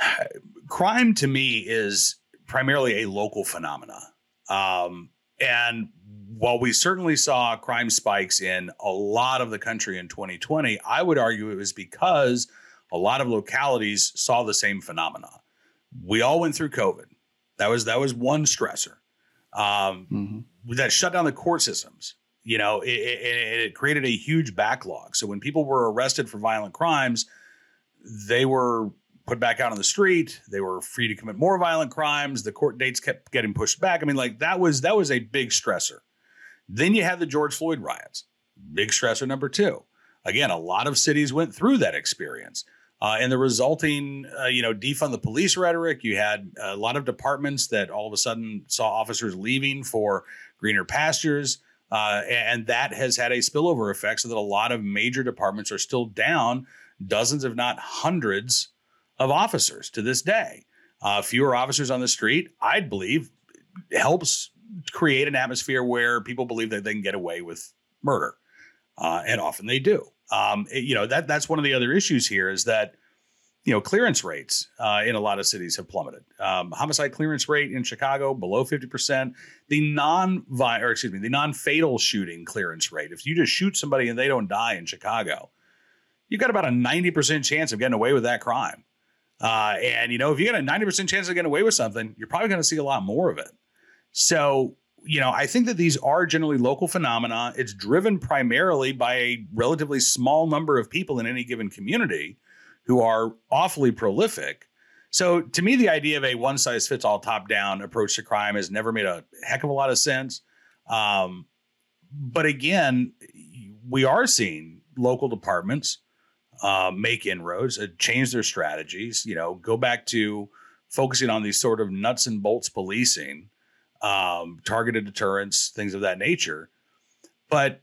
Crime to me is primarily a local phenomena, um, and while we certainly saw crime spikes in a lot of the country in 2020, I would argue it was because a lot of localities saw the same phenomena. We all went through COVID that was that was one stressor um, mm-hmm. that shut down the court systems. You know, it, it, it, created a huge backlog. So when people were arrested for violent crimes, they were put back out on the street. They were free to commit more violent crimes. The court dates kept getting pushed back. I mean, like that was that was a big stressor. Then you had the George Floyd riots. Big stressor number two. Again, a lot of cities went through that experience. Uh, and the resulting, uh, you know, defund the police rhetoric. You had a lot of departments that all of a sudden saw officers leaving for greener pastures. Uh, and that has had a spillover effect so that a lot of major departments are still down dozens, if not hundreds, of officers to this day. Uh, fewer officers on the street, I'd believe, helps create an atmosphere where people believe that they can get away with murder. Uh, and often they do. Um, it, you know that that's one of the other issues here is that you know, clearance rates uh, in a lot of cities have plummeted. Um, homicide clearance rate in Chicago below 50%. The non or excuse me, the non-fatal shooting clearance rate. If you just shoot somebody and they don't die in Chicago, you've got about a 90% chance of getting away with that crime. Uh, and you know, if you got a 90% chance of getting away with something, you're probably going to see a lot more of it. So, you know, I think that these are generally local phenomena. It's driven primarily by a relatively small number of people in any given community who are awfully prolific. So to me, the idea of a one size fits all top down approach to crime has never made a heck of a lot of sense. Um, but again, we are seeing local departments uh, make inroads, uh, change their strategies. You know, go back to focusing on these sort of nuts and bolts policing, um, targeted deterrence, things of that nature. But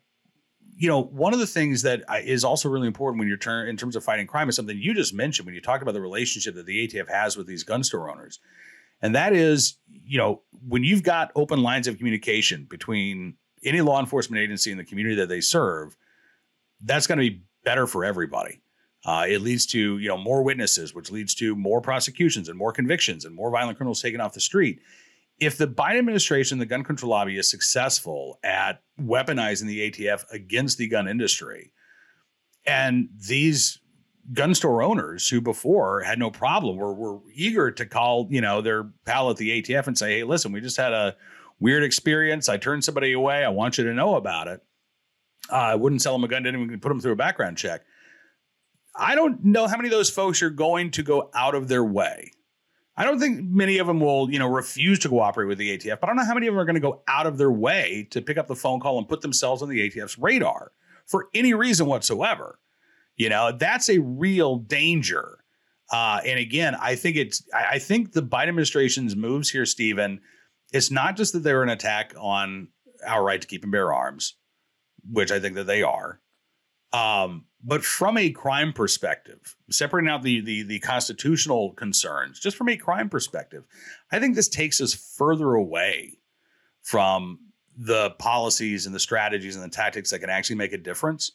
you know, one of the things that is also really important when you're turn in terms of fighting crime is something you just mentioned when you talked about the relationship that the ATF has with these gun store owners. And that is, you know, when you've got open lines of communication between any law enforcement agency and the community that they serve, that's going to be better for everybody. Uh, it leads to you know more witnesses, which leads to more prosecutions and more convictions and more violent criminals taken off the street if the Biden administration, the gun control lobby, is successful at weaponizing the ATF against the gun industry, and these gun store owners who before had no problem were, were eager to call, you know, their pal at the ATF and say, hey, listen, we just had a weird experience. I turned somebody away. I want you to know about it. Uh, I wouldn't sell them a gun, didn't even put them through a background check. I don't know how many of those folks are going to go out of their way I don't think many of them will, you know, refuse to cooperate with the ATF, but I don't know how many of them are going to go out of their way to pick up the phone call and put themselves on the ATF's radar for any reason whatsoever. You know, that's a real danger. Uh, and again, I think it's I think the Biden administration's moves here, Stephen, it's not just that they're an attack on our right to keep and bear arms, which I think that they are. Um, but from a crime perspective, separating out the, the the constitutional concerns, just from a crime perspective, I think this takes us further away from the policies and the strategies and the tactics that can actually make a difference.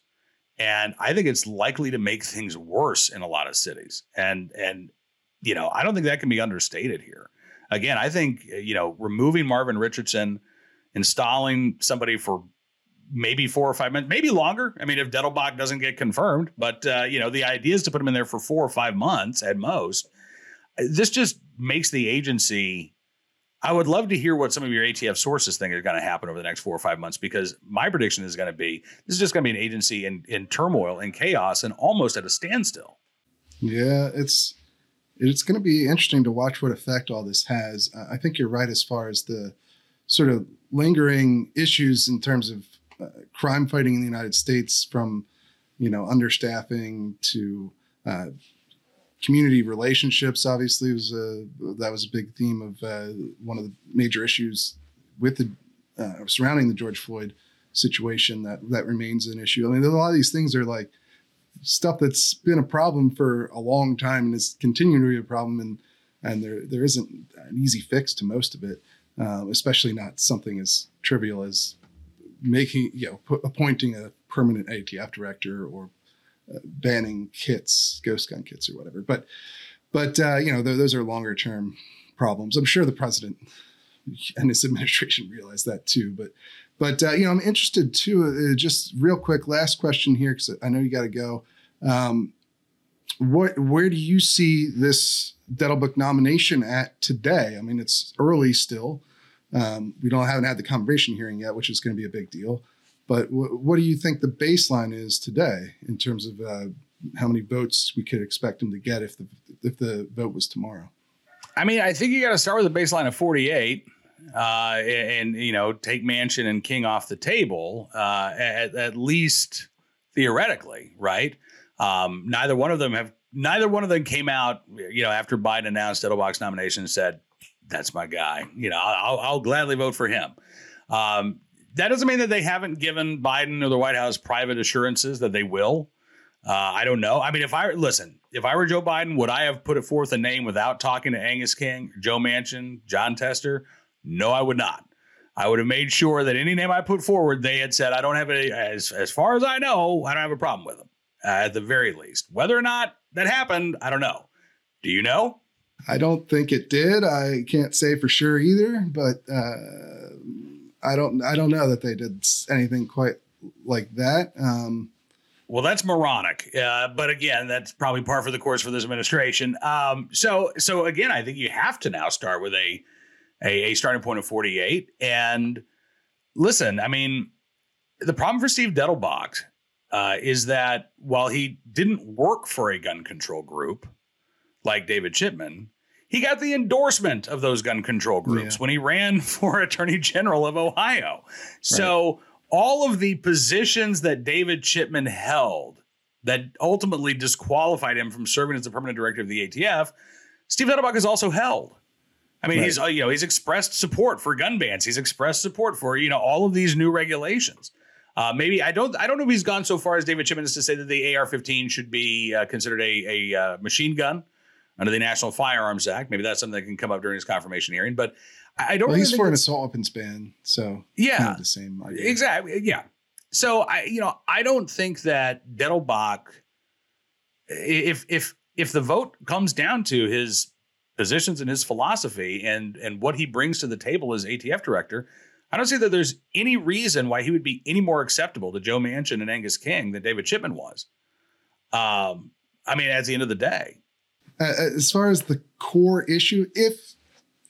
And I think it's likely to make things worse in a lot of cities. And and you know, I don't think that can be understated here. Again, I think you know, removing Marvin Richardson, installing somebody for maybe four or five months, maybe longer. I mean, if Dettelbach doesn't get confirmed, but uh, you know, the idea is to put him in there for four or five months at most. This just makes the agency. I would love to hear what some of your ATF sources think is going to happen over the next four or five months, because my prediction is going to be this is just going to be an agency in, in turmoil and chaos and almost at a standstill. Yeah, it's it's going to be interesting to watch what effect all this has. I think you're right as far as the sort of lingering issues in terms of uh, crime fighting in the United States from, you know, understaffing to uh, community relationships. Obviously, was a that was a big theme of uh, one of the major issues with the uh, surrounding the George Floyd situation. That that remains an issue. I mean, a lot of these things are like stuff that's been a problem for a long time and is continuing to be a problem and and there there isn't an easy fix to most of it uh, especially not something as trivial as making you know appointing a permanent ATF director or uh, banning kits, ghost gun kits or whatever. But but uh, you know th- those are longer term problems. I'm sure the president and his administration realize that too. But but uh, you know I'm interested too. Uh, just real quick, last question here because I know you got to go. Um, what where do you see this Dettelbach nomination at today? I mean, it's early still. Um, we don't haven't had the confirmation hearing yet, which is going to be a big deal. But w- what do you think the baseline is today in terms of uh, how many votes we could expect him to get if the if the vote was tomorrow? I mean, I think you got to start with a baseline of 48 uh, and, you know, take Manchin and King off the table, uh, at, at, least theoretically, right? Um, neither one of them have, neither one of them came out, you know, after Biden announced Dettelbach's nomination and said, that's my guy. You know, I'll, I'll gladly vote for him. Um, that doesn't mean that they haven't given Biden or the White House private assurances that they will. Uh, I don't know. I mean, if I listen, if I were Joe Biden, would I have put forth a name without talking to Angus King, Joe Manchin, Jon Tester? No, I would not. I would have made sure that any name I put forward, they had said, I don't have any, as, as far as I know, I don't have a problem with them uh, at the very least. Whether or not that happened, I don't know. Do you know? I don't think it did. I can't say for sure either, but uh, I don't. I don't know that they did anything quite like that. Um, well, that's moronic. Uh, but again, that's probably par for the course for this administration. Um, so, so again, I think you have to now start with a, a, a starting point of 48. And listen, I mean, the problem for Steve Dettelbach uh, is that while he didn't work for a gun control group like David Chipman, he got the endorsement of those gun control groups yeah. when he ran for Attorney General of Ohio. So right. all of the positions that David Chipman held that ultimately disqualified him from serving as the permanent director of the ATF, Steve Dettelbach has also held. I mean, right. he's uh, you know he's expressed support for gun bans. He's expressed support for you know all of these new regulations. Uh, maybe I don't I don't know if he's gone so far as David Chipman is to say that the AR-15 should be uh, considered a, a uh, machine gun under the National Firearms Act. Maybe that's something that can come up during his confirmation hearing. But I don't. Well, really he's for an assault weapons ban, so yeah, kind of the same idea. Exactly. Yeah. So I, you know, I don't think that Dettelbach, if if if the vote comes down to his positions and his philosophy and and what he brings to the table as ATF director, I don't see that there's any reason why he would be any more acceptable to Joe Manchin and Angus King than David Chipman was. Um, I mean, at the end of the day, uh, as far as the core issue, if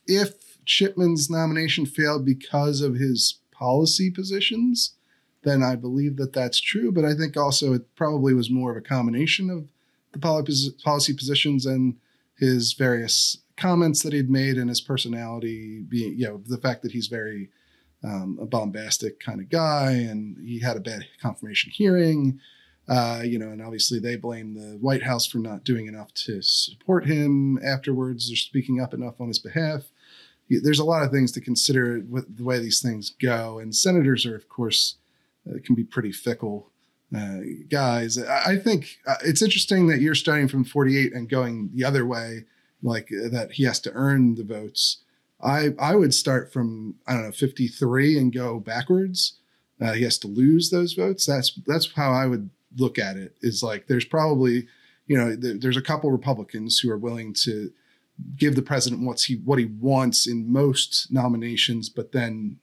if Chipman's nomination failed because of his policy positions, then I believe that that's true. But I think also it probably was more of a combination of the policy positions and his various comments that he'd made and his personality being, you know, the fact that he's very um, a bombastic kind of guy and he had a bad confirmation hearing. Uh, you know, and obviously they blame the White House for not doing enough to support him afterwards or speaking up enough on his behalf. There's a lot of things to consider with the way these things go, and senators are, of course, uh, can be pretty fickle uh, guys. I, I think uh, it's interesting that you're starting from 48 and going the other way, like uh, that he has to earn the votes. I I would start from I don't know 53 and go backwards. Uh, he has to lose those votes. That's that's how I would look at it is like there's probably you know th- there's a couple Republicans who are willing to give the president what's he what he wants in most nominations, but then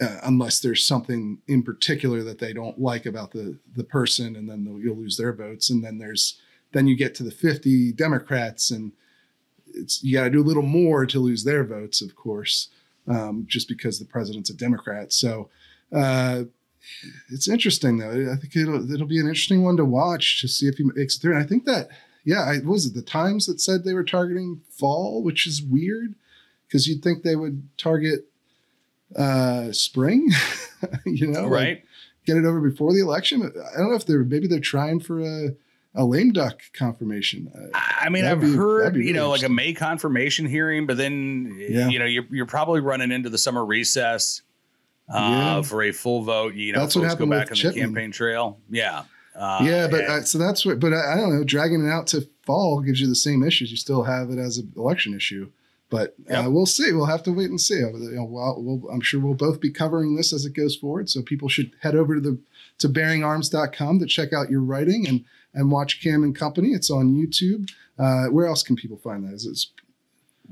uh, unless there's something in particular that they don't like about the the person, and then you'll lose their votes, and then there's then you get to the 50 Democrats, and it's you got to do a little more to lose their votes, of course, um, just because the president's a Democrat. So. Uh, it's interesting though. I think it'll it'll be an interesting one to watch to see if he makes it through. And I think that yeah, I, was it the Times that said they were targeting fall, which is weird because you'd think they would target uh spring, you know, right? Like get it over before the election. I don't know if they're maybe they're trying for a a lame duck confirmation. Uh, I mean, I've be, heard you know like a May confirmation hearing, but then yeah. you know you're you're probably running into the summer recess uh, yeah. for a full vote. You know, that's what happened go back on the campaign trail. Yeah. Uh, yeah, but and, uh, so that's what. But I, I, don't know. Dragging it out to fall gives you the same issues. You still have it as an election issue. But uh, we'll see. We'll have to wait and see. You know, we'll, we'll, I'm sure we'll both be covering this as it goes forward. So people should head over to the to bearingarms.com to check out your writing and and watch Cam and Company. It's on YouTube. Uh, where else can people find that? Is it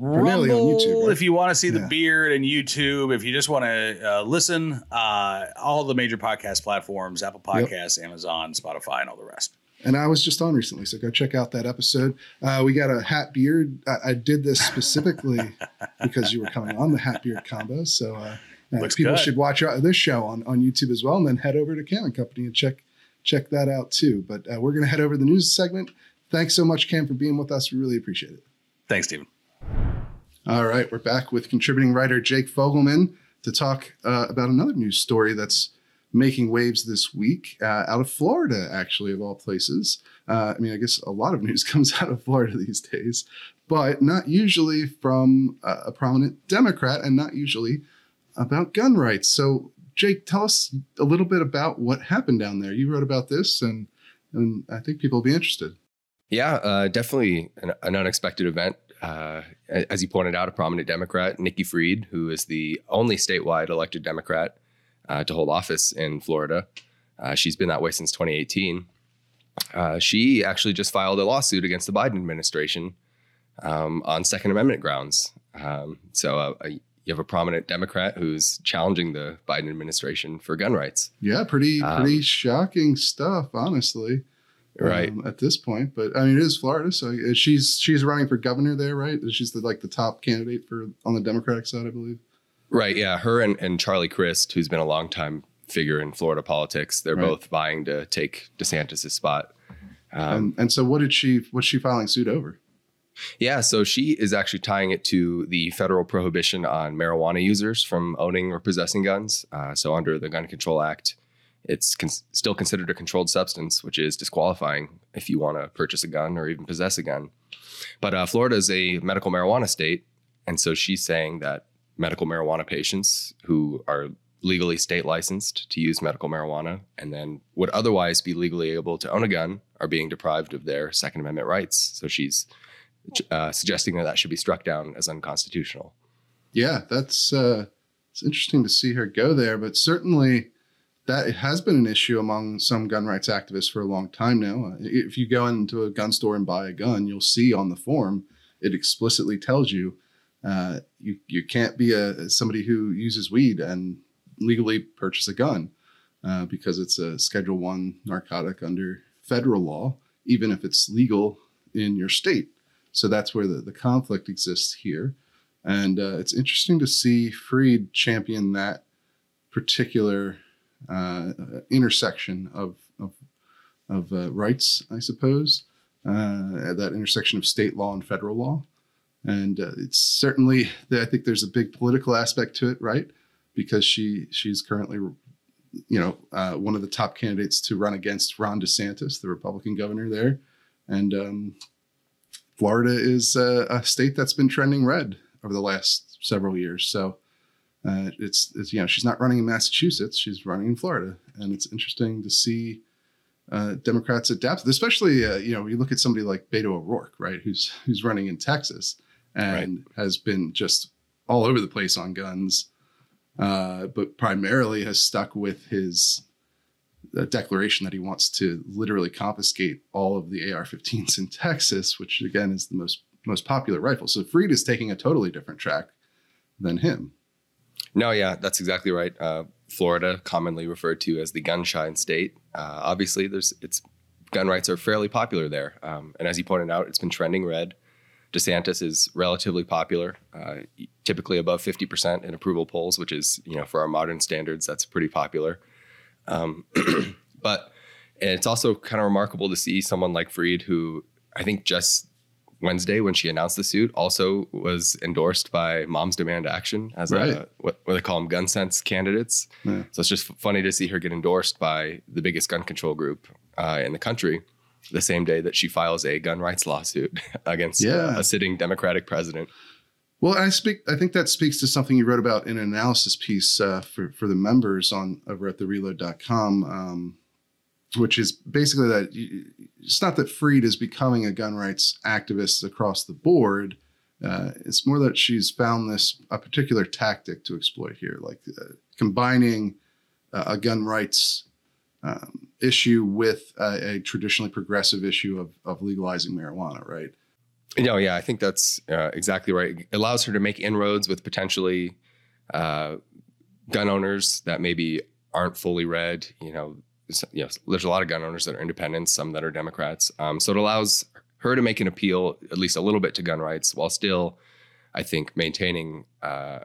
Rumble, on YouTube, right? if you want to see the yeah. beard and YouTube, if you just want to uh, listen, uh, all the major podcast platforms, Apple Podcasts, yep. Amazon, Spotify, and all the rest. And I was just on recently, so go check out that episode. Uh, we got a hat beard. I, I did this specifically because you were coming on the hat beard combo. So uh, uh people good. should watch this show on, on YouTube as well, and then head over to Cam and Company and check check that out too. But uh, we're going to head over to the news segment. Thanks so much, Cam, for being with us. We really appreciate it. Thanks, Stephen. All right, we're back with contributing writer Jake Fogleman to talk uh, about another news story that's making waves this week uh, out of Florida, actually, of all places. Uh, I mean, I guess a lot of news comes out of Florida these days, but not usually from a, prominent Democrat and not usually about gun rights. So, Jake, tell us a little bit about what happened down there. You wrote about this, and, and I think people will be interested. Yeah, uh, definitely an, an unexpected event uh, as you pointed out, a prominent Democrat, Nikki Fried, who is the only statewide elected Democrat uh, to hold office in Florida. Uh, she's been that way since 2018. Uh, she actually just filed a lawsuit against the Biden administration um, on Second Amendment grounds. Um, so uh, you have a prominent Democrat who's challenging the Biden administration for gun rights. Yeah, pretty Um, pretty shocking stuff, honestly. Right. um, at this point. But I mean, it is Florida, so uh, she's she's running for governor there, right? She's the like the top candidate for on the Democratic side, I believe. Right. Yeah. Her and, and Charlie Crist, who's been a long time figure in Florida politics, they're Right. both vying to take DeSantis' spot. Um, and and so, what did she? What's she filing suit over? yeah. So she is actually tying it to the federal prohibition on marijuana users from owning or possessing guns. Uh, so under the Gun Control Act, it's con- still considered a controlled substance, which is disqualifying if you want to purchase a gun or even possess a gun. But uh, Florida is a medical marijuana state. And so she's saying that medical marijuana patients who are legally state licensed to use medical marijuana and then would otherwise be legally able to own a gun are being deprived of their Second Amendment rights. So she's uh, suggesting that that should be struck down as unconstitutional. Yeah, that's uh, it's interesting to see her go there, but certainly that it has been an issue among some gun rights activists for a long time now. Uh, If you go into a gun store and buy a gun, you'll see on the form it explicitly tells you uh, you you can't be a somebody who uses weed and legally purchase a gun uh, because it's a Schedule One narcotic under federal law, even if it's legal in your state. So that's where the, the conflict exists here. And uh, it's interesting to see Fried champion that particular uh, intersection of, of, of uh, rights, I suppose, uh, that intersection of state law and federal law. And uh, it's certainly, I think there's a big political aspect to it, right? Because she she's currently, you know, uh, one of the top candidates to run against Ron DeSantis, the Republican governor there. And um, Florida is uh, a state that's been trending red over the last several years. So uh, it's, it's you know she's not running in Massachusetts, she's running in Florida, and it's interesting to see uh, Democrats adapt, especially uh, you know you look at somebody like Beto O'Rourke, right, who's who's running in Texas and has been just all over the place on guns, uh, but primarily has stuck with his uh, declaration that he wants to literally confiscate all of the AR-15s in Texas, which again is the most most popular rifle. So Fried is taking a totally different track than him. No, yeah, that's exactly right. Uh, Florida, commonly referred to as the gun-shy state. Uh, obviously, there's it's gun rights are fairly popular there, um, and as you pointed out, it's been trending red. DeSantis is relatively popular, uh, typically above fifty percent in approval polls, which is you know for our modern standards, that's pretty popular. Um, but it's also kind of remarkable to see someone like Fried, who I think just Wednesday when she announced the suit, also was endorsed by Moms Demand Action as Right. a what, what they call them gun sense candidates. Yeah. So it's just funny to see her get endorsed by the biggest gun control group uh, in the country the same day that she files a gun rights lawsuit against uh, Yeah. a sitting Democratic president. Well, I speak. I think that speaks to something you wrote about in an analysis piece uh, for for the members on over at thereload.com, um, which is basically that it's not that Fried is becoming a gun rights activist across the board. Uh, it's more that she's found this a particular tactic to exploit here, like uh, combining uh, a gun rights um, issue with a, traditionally progressive issue of, of legalizing marijuana, right? No, yeah, I think that's uh, exactly right. It allows her to make inroads with potentially uh, gun owners that maybe aren't fully red. You know, you know, there's a lot of gun owners that are independents, some that are Democrats. Um, so it allows her to make an appeal, at least a little bit, to gun rights, while still, I think, maintaining uh,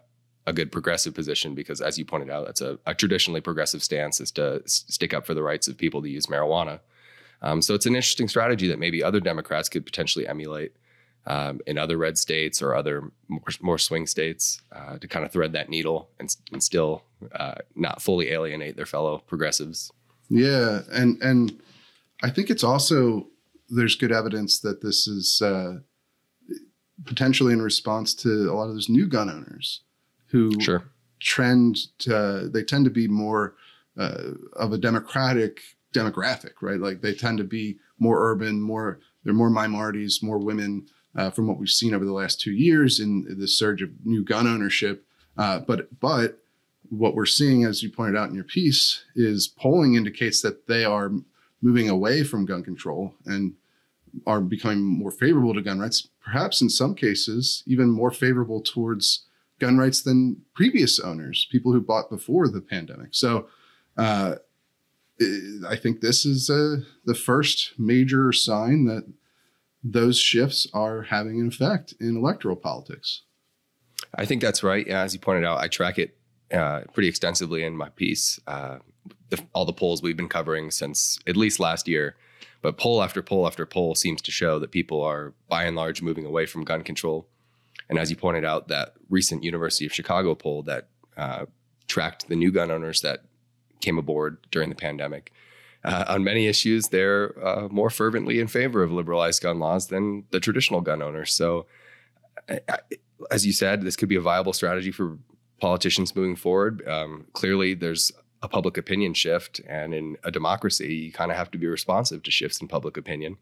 a good progressive position. Because, as you pointed out, that's a, a traditionally progressive stance is to s- stick up for the rights of people to use marijuana. Um, so it's an interesting strategy that maybe other Democrats could potentially emulate um, in other red states or other more, more swing states uh, to kind of thread that needle and, and still uh, not fully alienate their fellow progressives. Yeah, and and I think it's also there's good evidence that this is uh, potentially in response to a lot of those new gun owners who Sure. trend to, they tend to be more uh, of a democratic demographic, right? Like they tend to be more urban, more they're more minorities, more women. Uh, from what we've seen over the last two years in the surge of new gun ownership, uh, but but what we're seeing, as you pointed out in your piece, is polling indicates that they are moving away from gun control and are becoming more favorable to gun rights, perhaps in some cases, even more favorable towards gun rights than previous owners, people who bought before the pandemic. So uh, I think this is uh, the first major sign that those shifts are having an effect in electoral politics. I think that's right. As you pointed out, I track it uh, pretty extensively in my piece. Uh, the, all the polls we've been covering since at least last year, but poll after poll after poll seems to show that people are by and large moving away from gun control. And as you pointed out, that recent University of Chicago poll that uh, tracked the new gun owners that came aboard during the pandemic. Uh, on many issues, they're uh, more fervently in favor of liberalized gun laws than the traditional gun owners. So, I, I, as you said, this could be a viable strategy for politicians moving forward. Um, clearly, there's a public opinion shift, and in a democracy, you kind of have to be responsive to shifts in public opinion,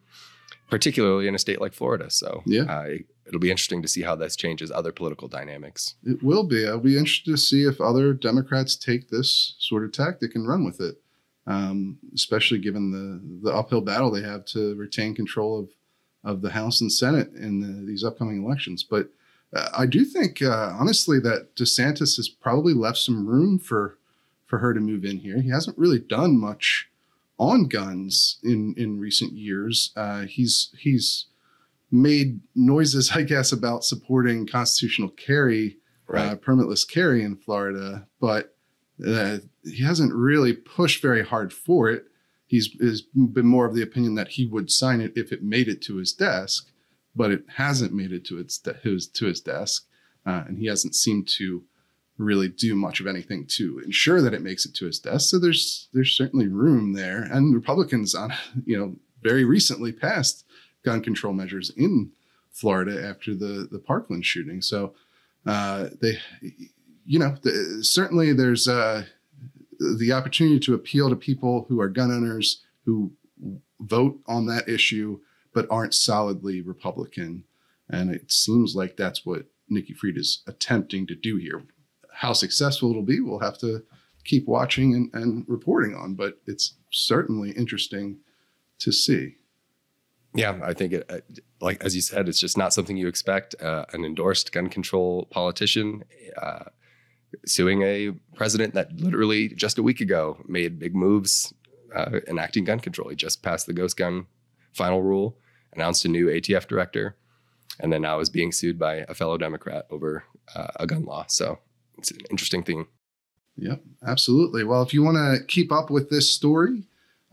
particularly in a state like Florida. So, yeah, uh, it'll be interesting to see how this changes other political dynamics. It will be. I'll be interested to see if other Democrats take this sort of tactic and run with it, um, especially given the the uphill battle they have to retain control of of the House and Senate in the, these upcoming elections. But uh, I do think, uh, honestly, that DeSantis has probably left some room for for her to move in here. He hasn't really done much on guns in in recent years. Uh, he's he's made noises, I guess, about supporting constitutional carry, uh, right. permitless carry in Florida, but uh, he hasn't really pushed very hard for it. He's, has been more of the opinion that he would sign it if it made it to his desk, but it hasn't made it to its de- his to his desk, uh, and he hasn't seemed to really do much of anything to ensure that it makes it to his desk. So there's there's certainly room there, and Republicans on you know very recently passed gun control measures in Florida after the the Parkland shooting. So uh, they, you know, the, certainly there's uh, the opportunity to appeal to people who are gun owners who vote on that issue but aren't solidly Republican, and it seems like that's what Nikki Fried is attempting to do here. How successful it'll be, we'll have to keep watching and, and reporting on, but it's certainly interesting to see. Yeah, I think it, like as you said, it's just not something you expect. Uh, an endorsed gun control politician uh, suing a president that literally just a week ago made big moves uh, enacting gun control. He just passed the ghost gun final rule, announced a new ATF director, and then now is being sued by a fellow Democrat over uh, a gun law. So it's an interesting thing. Yep, absolutely. Well, if you want to keep up with this story,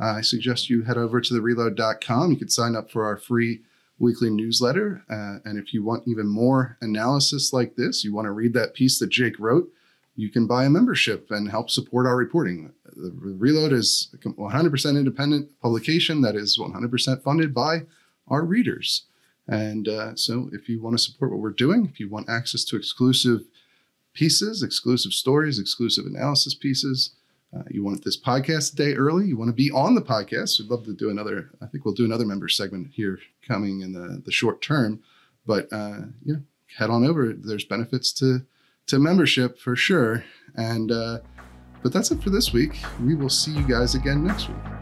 uh, I suggest you head over to the reload.com. You can sign up for our free weekly newsletter. Uh, and if you want even more analysis like this, you want to read that piece that Jake wrote, you can buy a membership and help support our reporting. The Reload is 100% independent publication that is 100% funded by our readers. And uh, so if you want to support what we're doing, if you want access to exclusive pieces, exclusive stories, exclusive analysis pieces, uh, you want this podcast a day early, you want to be on the podcast, we'd love to do another, I think we'll do another member segment here coming in the, the short term. But uh, yeah, head on over. There's benefits to to membership for sure. And uh, but that's it for this week. We will see you guys again next week.